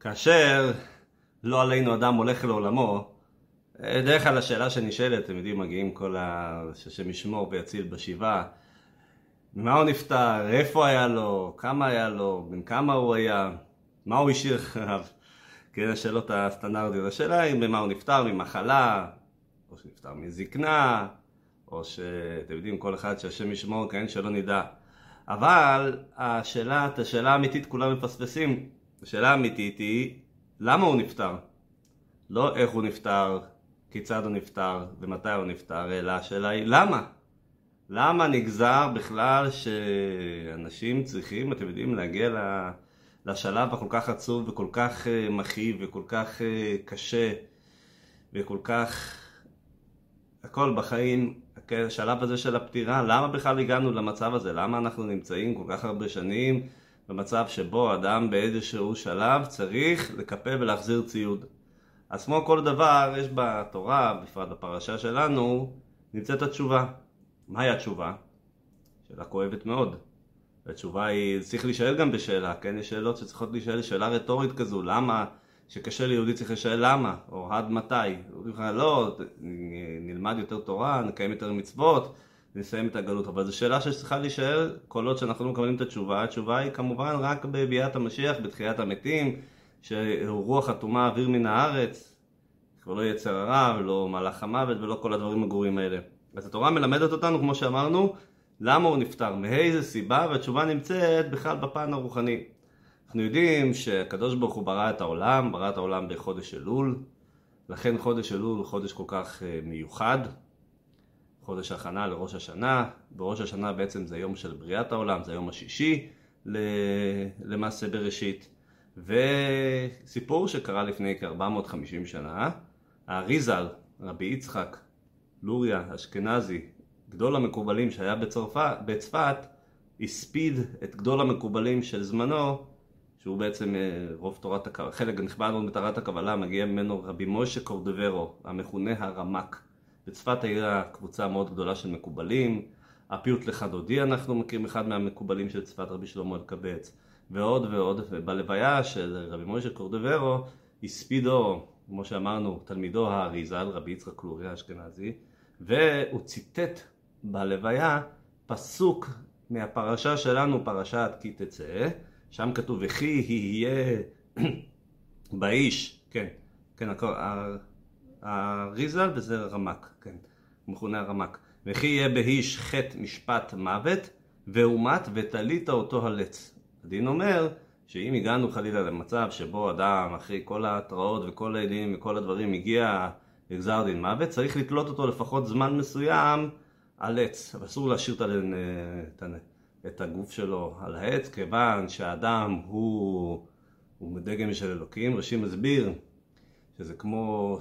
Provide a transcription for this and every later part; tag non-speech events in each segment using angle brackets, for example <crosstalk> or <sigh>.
כאשר לא עלינו אדם הולך לעולמו, דרך כלל השאלה שנשאלת, אתם יודעים, מגיעים כל ה... שהשם ישמור ויציל בשבעה, ממה הוא נפטר, איפה היה לו, כמה היה לו, בן כמה הוא היה, מה הוא השאיר אחריו, <laughs> כן, השאלות הסטנדרטיות. השאלה היא ממה הוא נפטר, ממחלה, או שנפטר מזקנה, או שאתם יודעים, כל אחד שהשם ישמור, כן, שלא נדע. אבל השאלה, את השאלה האמיתית כולם מפספסים. השאלה האמיתית היא, למה הוא נפטר? לא איך הוא נפטר, כיצד הוא נפטר ומתי הוא נפטר, אלא השאלה היא למה? למה נגזר בכלל שאנשים צריכים, אתם יודעים, להגיע לשלב הכל כך עצוב וכל כך אה, מכאיב וכל כך אה, קשה וכל כך הכל בחיים, השלב הזה של הפטירה, למה בכלל הגענו למצב הזה? למה אנחנו נמצאים כל כך הרבה שנים במצב שבו אדם באיזשהו שלב צריך לקפל ולהחזיר ציוד? אז כמו כל דבר, יש בתורה, בפרט בפרשה שלנו, נמצאת התשובה. מהי התשובה? שאלה כואבת מאוד. התשובה היא, צריך להישאל גם בשאלה, כן? יש שאלות שצריכות להישאל, שאלה רטורית כזו, למה? שקשה ליהודי צריך לשאול למה, או עד מתי. אומרים לך, לא, נלמד יותר תורה, נקיים יותר מצוות, נסיים את הגלות. אבל זו שאלה שצריכה להישאל כל עוד שאנחנו לא מקבלים את התשובה. התשובה היא כמובן רק בביאת המשיח, בתחיית המתים, שהוא רוח אטומה אוויר מן הארץ, כבר לא יצר הרע, ולא מלאך המוות, ולא כל הדברים הגרועים האלה. אז התורה מלמדת אותנו, כמו שאמרנו, למה הוא נפטר, מאיזה סיבה, והתשובה נמצאת בכלל בפן הרוחני. אנחנו יודעים שהקדוש ברוך הוא ברא את העולם, ברא את העולם בחודש אלול, לכן חודש אלול הוא חודש כל כך אה, מיוחד, חודש הכנה לראש השנה, בראש השנה בעצם זה יום של בריאת העולם, זה היום השישי למעשה בראשית. וסיפור שקרה לפני כ-450 שנה, האריזל, רבי יצחק, לוריה, אשכנזי, גדול המקובלים שהיה בצרפת, בצפת, הספיד את גדול המקובלים של זמנו, שהוא בעצם אה, רוב תורת הקבלה, חלק נכבד מאוד בתורת הקבלה, מגיע ממנו רבי משה קורדברו, המכונה הרמק. בצפת הייתה קבוצה מאוד גדולה של מקובלים, הפיוט לך דודי אנחנו מכירים אחד מהמקובלים של צפת, רבי שלמה אלקבץ. ועוד ועוד, ובלוויה של רבי משה קורדברו הספידו, כמו שאמרנו, תלמידו האריזל, רבי יצחק קלורי האשכנזי, והוא ציטט בלוויה פסוק מהפרשה שלנו, פרשת כי תצא, שם כתוב וכי יהיה באיש, כן, כן, האריזל וזה רמק, כן, מכונה הרמק, וכי יהיה באיש חטא משפט מוות, והומת ותלית אותו הלץ. הדין אומר שאם הגענו חלילה למצב שבו אדם אחרי כל ההתראות וכל העדים וכל הדברים הגיע לגזר דין מוות, צריך לתלות אותו לפחות זמן מסוים על עץ, אסור להשאיר את הגוף שלו על העץ, כיוון שהאדם הוא, הוא דגם של אלוקים. ראשי מסביר שזה כמו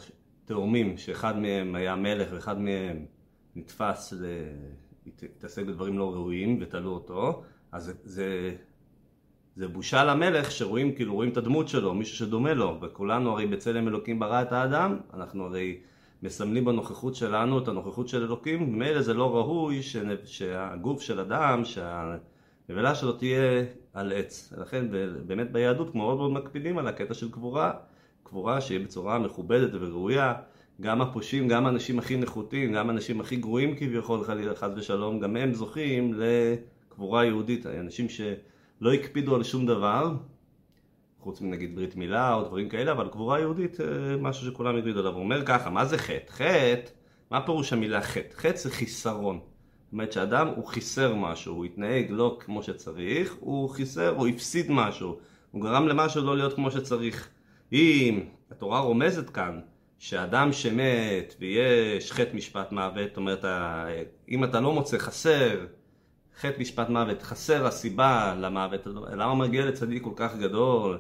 תאומים, שאחד מהם היה מלך ואחד מהם נתפס להתעסק בדברים לא ראויים ותלו אותו, אז זה זה בושה למלך שרואים, כאילו רואים את הדמות שלו, מישהו שדומה לו, וכולנו הרי בצלם אלוקים ברא את האדם, אנחנו הרי מסמלים בנוכחות שלנו את הנוכחות של אלוקים, ממילא זה לא ראוי שהגוף של אדם, שהנבלה שלו תהיה על עץ. לכן באמת ביהדות מאוד מאוד מקפידים על הקטע של קבורה, קבורה שיהיה בצורה מכובדת וראויה, גם הפושעים, גם האנשים הכי נחותים, גם האנשים הכי גרועים כביכול, חלילה חס ושלום, גם הם זוכים לקבורה יהודית, אנשים ש... לא הקפידו על שום דבר, חוץ מנגיד ברית מילה או דברים כאלה, אבל קבורה יהודית, אה, משהו שכולם הקפידו עליו. הוא אומר ככה, מה זה חטא? חטא, מה פירוש המילה חטא? חטא זה חיסרון. זאת אומרת שאדם הוא חיסר משהו, הוא התנהג לא כמו שצריך, הוא חיסר, הוא הפסיד משהו, הוא גרם למשהו לא להיות כמו שצריך. אם התורה רומזת כאן שאדם שמת ויש חטא משפט מוות, זאת אומרת, אם אתה לא מוצא חסר חטא משפט מוות, חסר הסיבה למוות, למה מגיע לצדיק כל כך גדול,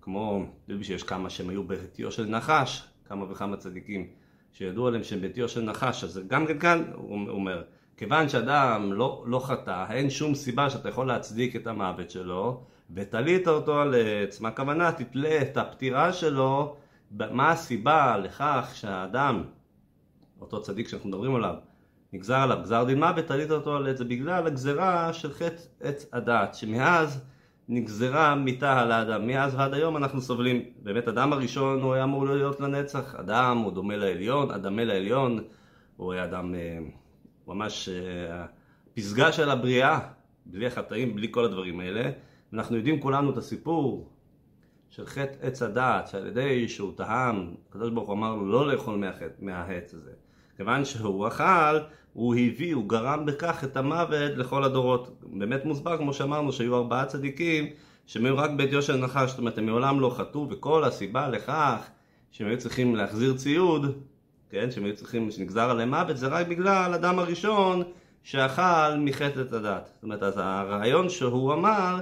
כמו, יודעים שיש כמה שהם היו בעטיו של נחש, כמה וכמה צדיקים שידעו עליהם שהם בעטיו של נחש, אז גם כן כאן הוא אומר, כיוון שאדם לא, לא חטא, אין שום סיבה שאתה יכול להצדיק את המוות שלו, ותלית אותו על עץ, מה הכוונה? תתלה את הפטירה שלו, מה הסיבה לכך שהאדם, אותו צדיק שאנחנו מדברים עליו, נגזר עליו גזר דין מוות, תלית אותו על זה בגלל הגזרה של חטא עץ הדעת, שמאז נגזרה מיתה על האדם. מאז ועד היום אנחנו סובלים. באמת, אדם הראשון הוא היה אמור להיות לנצח. אדם הוא דומה לעליון, אדמה לעליון. הוא היה אדם אה, ממש אה, פסגה של הבריאה, בלי החטאים, בלי כל הדברים האלה. אנחנו יודעים כולנו את הסיפור של חטא עץ הדעת, שעל ידי שהוא טעם, הקדוש ברוך הוא אמר לו לא לאכול מהעץ הזה. כיוון שהוא אכל, הוא הביא, הוא גרם בכך את המוות לכל הדורות. באמת מוסבר, כמו שאמרנו, שהיו ארבעה צדיקים שהם היו רק בית יושר נחש, זאת אומרת, הם מעולם לא חטאו, וכל הסיבה לכך שהם היו צריכים להחזיר ציוד, כן, שהם היו צריכים, שנגזר עליהם מוות, זה רק בגלל אדם הראשון שאכל מחטא את הדת. זאת אומרת, אז הרעיון שהוא אמר,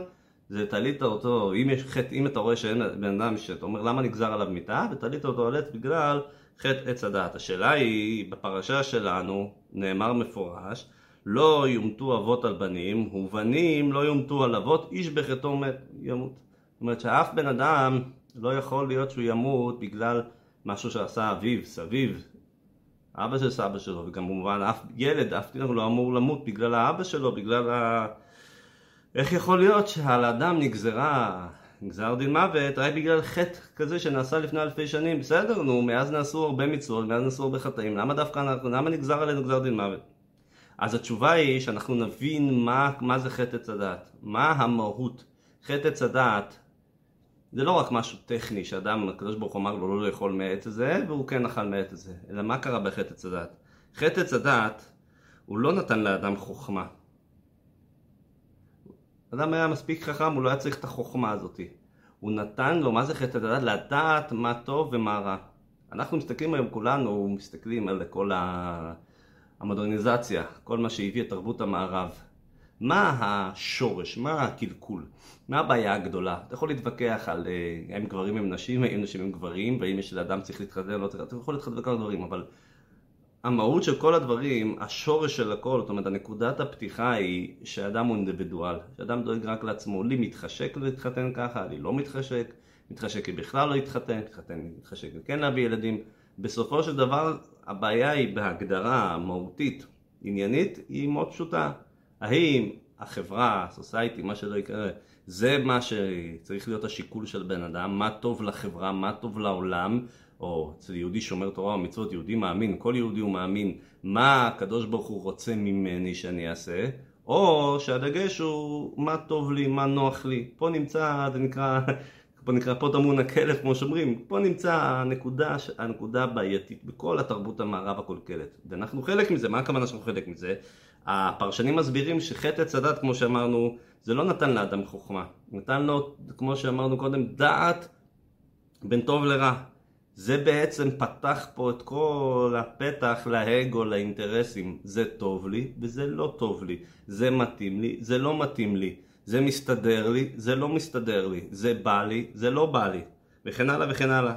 זה תלית אותו, אם יש חטא, אם אתה רואה שאין בן אדם שאתה אומר למה נגזר עליו מיתה, ותלית אותו על עץ בגלל חטא עץ הדעת. השאלה היא, בפרשה שלנו נאמר מפורש, לא יומתו אבות על בנים, ובנים לא יומתו על אבות, איש בחטאו מת ימות. זאת אומרת שאף בן אדם לא יכול להיות שהוא ימות בגלל משהו שעשה אביו, סביו, אבא של סבא שלו, וגם כמובן אף ילד, אף תינוק לא אמור למות בגלל האבא שלו, בגלל ה... איך יכול להיות שעל האדם נגזרה, נגזר דין מוות רק בגלל חטא כזה שנעשה לפני אלפי שנים? בסדר, נו, מאז נעשו הרבה מצוות, מאז נעשו הרבה חטאים, למה דווקא אנחנו, למה נגזר עלינו גזר דין מוות? אז התשובה היא שאנחנו נבין מה, מה זה חטא עץ הדעת, מה המהות. חטא עץ הדעת זה לא רק משהו טכני שאדם, הקדוש ברוך הוא אמר לו לא לאכול מעץ הזה, והוא כן אכל מעץ הזה, אלא מה קרה בחטא עץ הדעת? חטא עץ הדעת, הוא לא נתן לאדם חוכמה. אדם היה מספיק חכם, הוא לא היה צריך את החוכמה הזאת. הוא נתן לו, מה זה חטא הדעת? לדעת מה טוב ומה רע. אנחנו מסתכלים היום, כולנו מסתכלים על כל המודרניזציה, כל מה שהביא את תרבות המערב. מה השורש? מה הקלקול? מה הבעיה הגדולה? אתה יכול להתווכח על אה, האם גברים הם נשים, האם נשים הם גברים, והאם יש לאדם צריך להתחתן או לא צריך, אתה יכול להתחתן על דברים, אבל המהות של כל הדברים, השורש של הכל, זאת אומרת, הנקודת הפתיחה היא שאדם הוא אינדיבידואל, שאדם דואג רק לעצמו, לי מתחשק להתחתן ככה, לי לא מתחשק, מתחשק כי בכלל לא יתחתן, מתחתן, מתחשק וכן להביא ילדים. בסופו של דבר, הבעיה היא בהגדרה מהותית, עניינית, היא מאוד פשוטה. האם החברה, הסוסייטי, מה שלא יקרה, זה מה שצריך להיות השיקול של בן אדם, מה טוב לחברה, מה טוב לעולם, או אצל יהודי שומר תורה ומצוות, יהודי מאמין, כל יהודי הוא מאמין, מה הקדוש ברוך הוא רוצה ממני שאני אעשה, או שהדגש הוא מה טוב לי, מה נוח לי. פה נמצא, זה נקרא, פה נקרא פה טמון הכלב, כמו שאומרים, פה נמצא הנקודה, הנקודה הבעייתית בכל התרבות המערב הקולקלת. ואנחנו חלק מזה, מה הכוונה שאנחנו חלק מזה? הפרשנים מסבירים שחטא עץ הדת, כמו שאמרנו, זה לא נתן לאדם חוכמה. נתן לו, כמו שאמרנו קודם, דעת בין טוב לרע. זה בעצם פתח פה את כל הפתח לאגו, לאינטרסים. זה טוב לי וזה לא טוב לי. זה מתאים לי, זה לא מתאים לי. זה מסתדר לי, זה לא מסתדר לי. זה בא לי, זה לא בא לי. וכן הלאה וכן הלאה.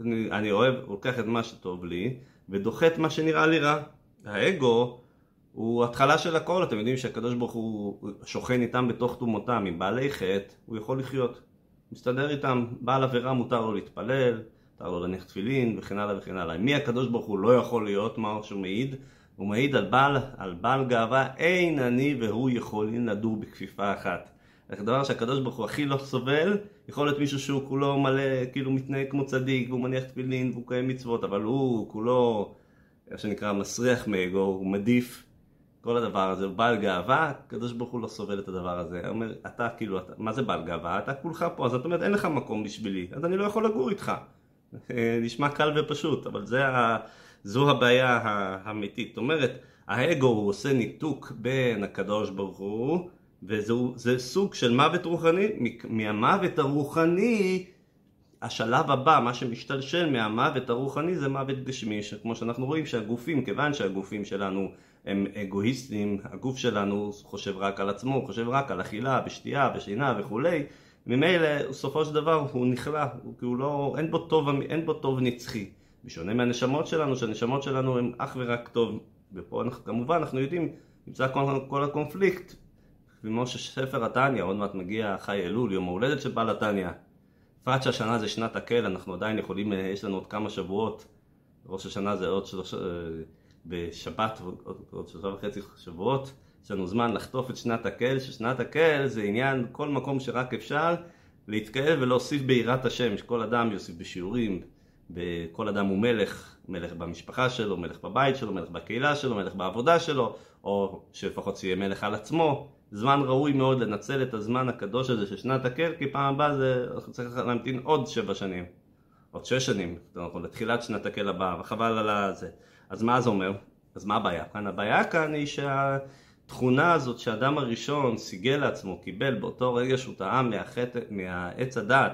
אני, אני אוהב, לוקח את מה שטוב לי ודוחה את מה שנראה לי רע. האגו הוא התחלה של הכל, אתם יודעים שהקדוש ברוך הוא שוכן איתם בתוך תומותם, עם בעלי חטא, הוא יכול לחיות. מסתדר איתם, בעל עבירה מותר לו להתפלל, מותר לו להניח תפילין וכן הלאה וכן הלאה. מי הקדוש ברוך הוא לא יכול להיות, מה שהוא מעיד? הוא מעיד על בעל, על בעל גאווה, אין אני והוא יכולים לדור בכפיפה אחת. הדבר שהקדוש ברוך הוא הכי לא סובל, יכול להיות מישהו שהוא כולו מלא, כאילו מתנהג כמו צדיק, והוא מניח תפילין והוא קיים מצוות, אבל הוא כולו, איך שנקרא, מסריח מאגו, הוא מדיף כל הדבר הזה, הוא בעל גאווה, הקדוש ברוך הוא לא סובל את הדבר הזה. הוא אומר, אתה כאילו, אתה, מה זה בעל גאווה? אתה כולך פה, אז זאת אומרת, אין לך מקום בשבילי, אז אני לא יכול לגור איתך. נשמע קל ופשוט, אבל זה ה, זו הבעיה האמיתית. זאת אומרת, האגו הוא עושה ניתוק בין הקדוש ברוך הוא, וזה סוג של מוות רוחני. מהמוות הרוחני, השלב הבא, מה שמשתלשל מהמוות הרוחני זה מוות גשמי, כמו שאנחנו רואים שהגופים, כיוון שהגופים שלנו הם אגואיסטים, הגוף שלנו חושב רק על עצמו, חושב רק על אכילה, בשתייה, בשינה וכולי, ממילא בסופו של דבר הוא נכלא, כי הוא לא, אין בו טוב, אין בו טוב נצחי. בשונה מהנשמות שלנו, שהנשמות שלנו הן אך ורק טוב. ופה אנחנו, כמובן אנחנו יודעים, נמצא כל, כל הקונפליקט. כמו שספר התניא, עוד מעט מגיע חי אלול, יום ההולדת של בעל התניא. בפרט שהשנה זה שנת הקל, אנחנו עדיין יכולים, יש לנו עוד כמה שבועות. ראש השנה זה עוד שלושה... בשבת, עוד שלושה וחצי שבועות, יש לנו זמן לחטוף את שנת הקל, ששנת הקל זה עניין כל מקום שרק אפשר להתקהל ולהוסיף ביראת השם, שכל אדם יוסיף בשיעורים, כל אדם הוא מלך, מלך במשפחה שלו, מלך בבית שלו, מלך בקהילה שלו, מלך בעבודה שלו, או שלפחות שיהיה מלך על עצמו. זמן ראוי מאוד לנצל את הזמן הקדוש הזה של שנת הקל, כי פעם הבאה זה צריך להמתין עוד שבע שנים, עוד שש שנים, נכון, לתחילת שנת הקל הבאה, וחבל על זה. אז מה זה אומר? אז מה הבעיה כאן? הבעיה כאן היא שהתכונה הזאת שהאדם הראשון סיגל לעצמו, קיבל באותו רגע שהוא טעם מהעץ הדעת,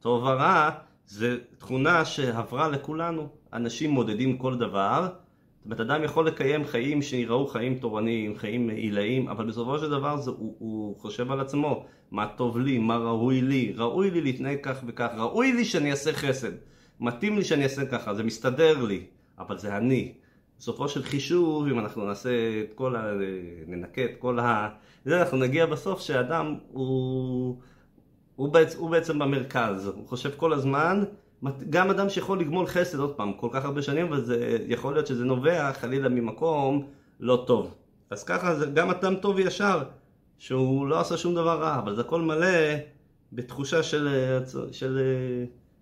טוב ורע, זה תכונה שעברה לכולנו. אנשים מודדים כל דבר, זאת אומרת, אדם יכול לקיים חיים שיראו חיים תורניים, חיים עילאיים, אבל בסופו של דבר זה, הוא, הוא חושב על עצמו, מה טוב לי, מה ראוי לי, ראוי לי להתנהג כך וכך, ראוי לי שאני אעשה חסד, מתאים לי שאני אעשה ככה, זה מסתדר לי, אבל זה אני. בסופו של חישוב, אם אנחנו נעשה את כל ה... ננקה את כל ה... זה אנחנו נגיע בסוף שאדם הוא... הוא, בעצ... הוא בעצם במרכז, הוא חושב כל הזמן, גם אדם שיכול לגמול חסד עוד פעם כל כך הרבה שנים, אבל זה יכול להיות שזה נובע חלילה ממקום לא טוב. אז ככה זה גם אדם טוב וישר, שהוא לא עשה שום דבר רע, אבל זה הכל מלא בתחושה של, של, של,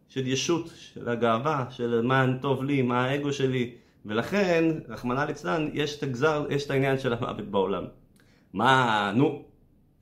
של ישות, של הגאווה, של מה טוב לי, מה האגו שלי. ולכן, רחמנא ליצלן, יש את הגזר, יש את העניין של המוות בעולם. מה, נו,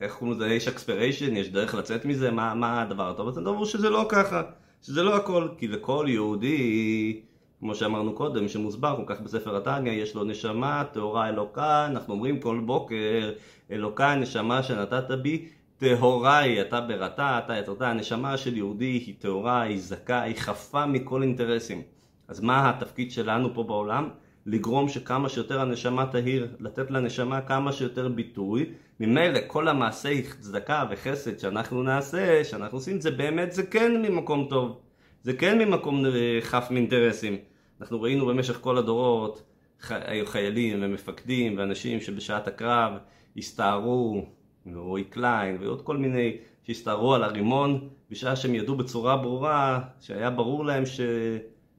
איך קוראים לזה, יש אקספיריישן, יש דרך לצאת מזה, מה, מה הדבר הטוב? אז אומר שזה לא ככה, שזה לא הכל, כי לכל יהודי, כמו שאמרנו קודם, שמוסבר כל כך בספר התניא, יש לו נשמה, טהורה אלוקה, אנחנו אומרים כל בוקר, אלוקה, נשמה שנתת בי, טהורה היא, אתה בראתה, אתה יצרתה, הנשמה של יהודי היא טהורה, היא זכה, היא חפה מכל אינטרסים. אז מה התפקיד שלנו פה בעולם? לגרום שכמה שיותר הנשמה תהיר, לתת לנשמה כמה שיותר ביטוי. ממילא כל המעשי צדקה וחסד שאנחנו נעשה, שאנחנו עושים, זה באמת, זה כן ממקום טוב. זה כן ממקום אה, חף מאינטרסים. אנחנו ראינו במשך כל הדורות היו חיילים ומפקדים ואנשים שבשעת הקרב הסתערו, רועי קליין ועוד כל מיני שהסתערו על הרימון בשעה שהם ידעו בצורה ברורה שהיה ברור להם ש...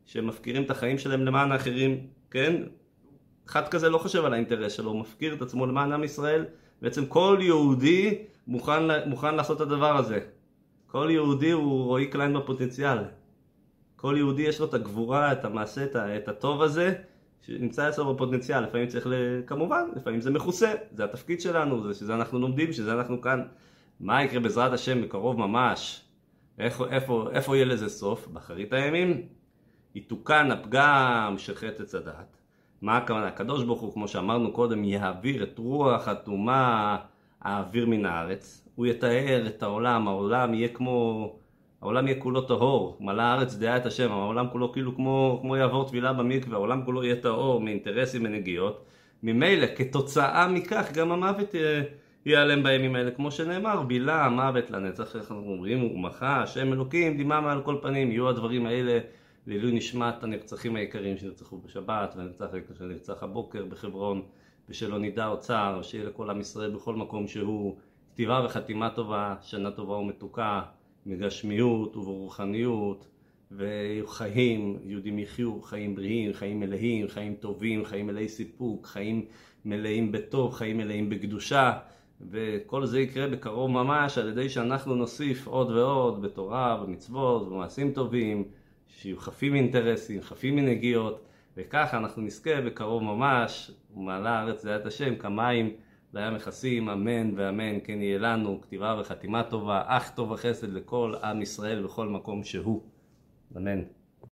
שהם מפקירים את החיים שלהם למען האחרים, כן? אחד כזה לא חושב על האינטרס שלו, הוא מפקיר את עצמו למען עם ישראל. בעצם כל יהודי מוכן, מוכן לעשות את הדבר הזה. כל יהודי הוא רועי קליין בפוטנציאל. כל יהודי יש לו את הגבורה, את המעשה, את הטוב הזה, שנמצא אצלו בפוטנציאל. לפעמים צריך, ל... כמובן, לפעמים זה מכוסה, זה התפקיד שלנו, זה שזה אנחנו לומדים, שזה אנחנו כאן. מה יקרה בעזרת השם בקרוב ממש? איפה, איפה, איפה יהיה לזה סוף? באחרית הימים? יתוקן הפגם של חטא עץ הדת. מה הכוונה? הקדוש ברוך הוא, כמו שאמרנו קודם, יעביר את רוח הטומאה האוויר מן הארץ. הוא יתאר את העולם, העולם יהיה כמו... העולם יהיה כולו טהור, מלא הארץ דעה את השם, העולם כולו כאילו כמו, כמו יעבור טבילה במקווה, העולם כולו יהיה טהור מאינטרסים ונגיעות. ממילא, כתוצאה מכך, גם המוות ייעלם בימים האלה, כמו שנאמר, בילה המוות לנצח, איך אנחנו אומרים, ומחה, השם אלוקים, דממה על כל פנים, יהיו הדברים האלה לעילוי נשמת הנרצחים היקרים שנרצחו בשבת והנרצח שנרצח הבוקר בחברון ושלא נדע עוד צער, שיהיה לכל עם ישראל בכל מקום שהוא כתיבה וחתימה טובה, שנה טובה ומתוקה, מגשמיות וברוחניות וחיים, יהודים יחיו חיים בריאים, חיים מלאים, חיים טובים, חיים מלאי סיפוק, חיים מלאים בטוב, חיים מלאים בקדושה וכל זה יקרה בקרוב ממש על ידי שאנחנו נוסיף עוד ועוד בתורה, במצוות, במעשים טובים שיהיו חפים מאינטרסים, חפים מנגיעות, וככה אנחנו נזכה בקרוב ממש, ומעלה הארץ דעת השם, כמים לים מכסים, אמן ואמן, כן יהיה לנו, כתיבה וחתימה טובה, אך טוב החסד לכל עם ישראל בכל מקום שהוא. אמן.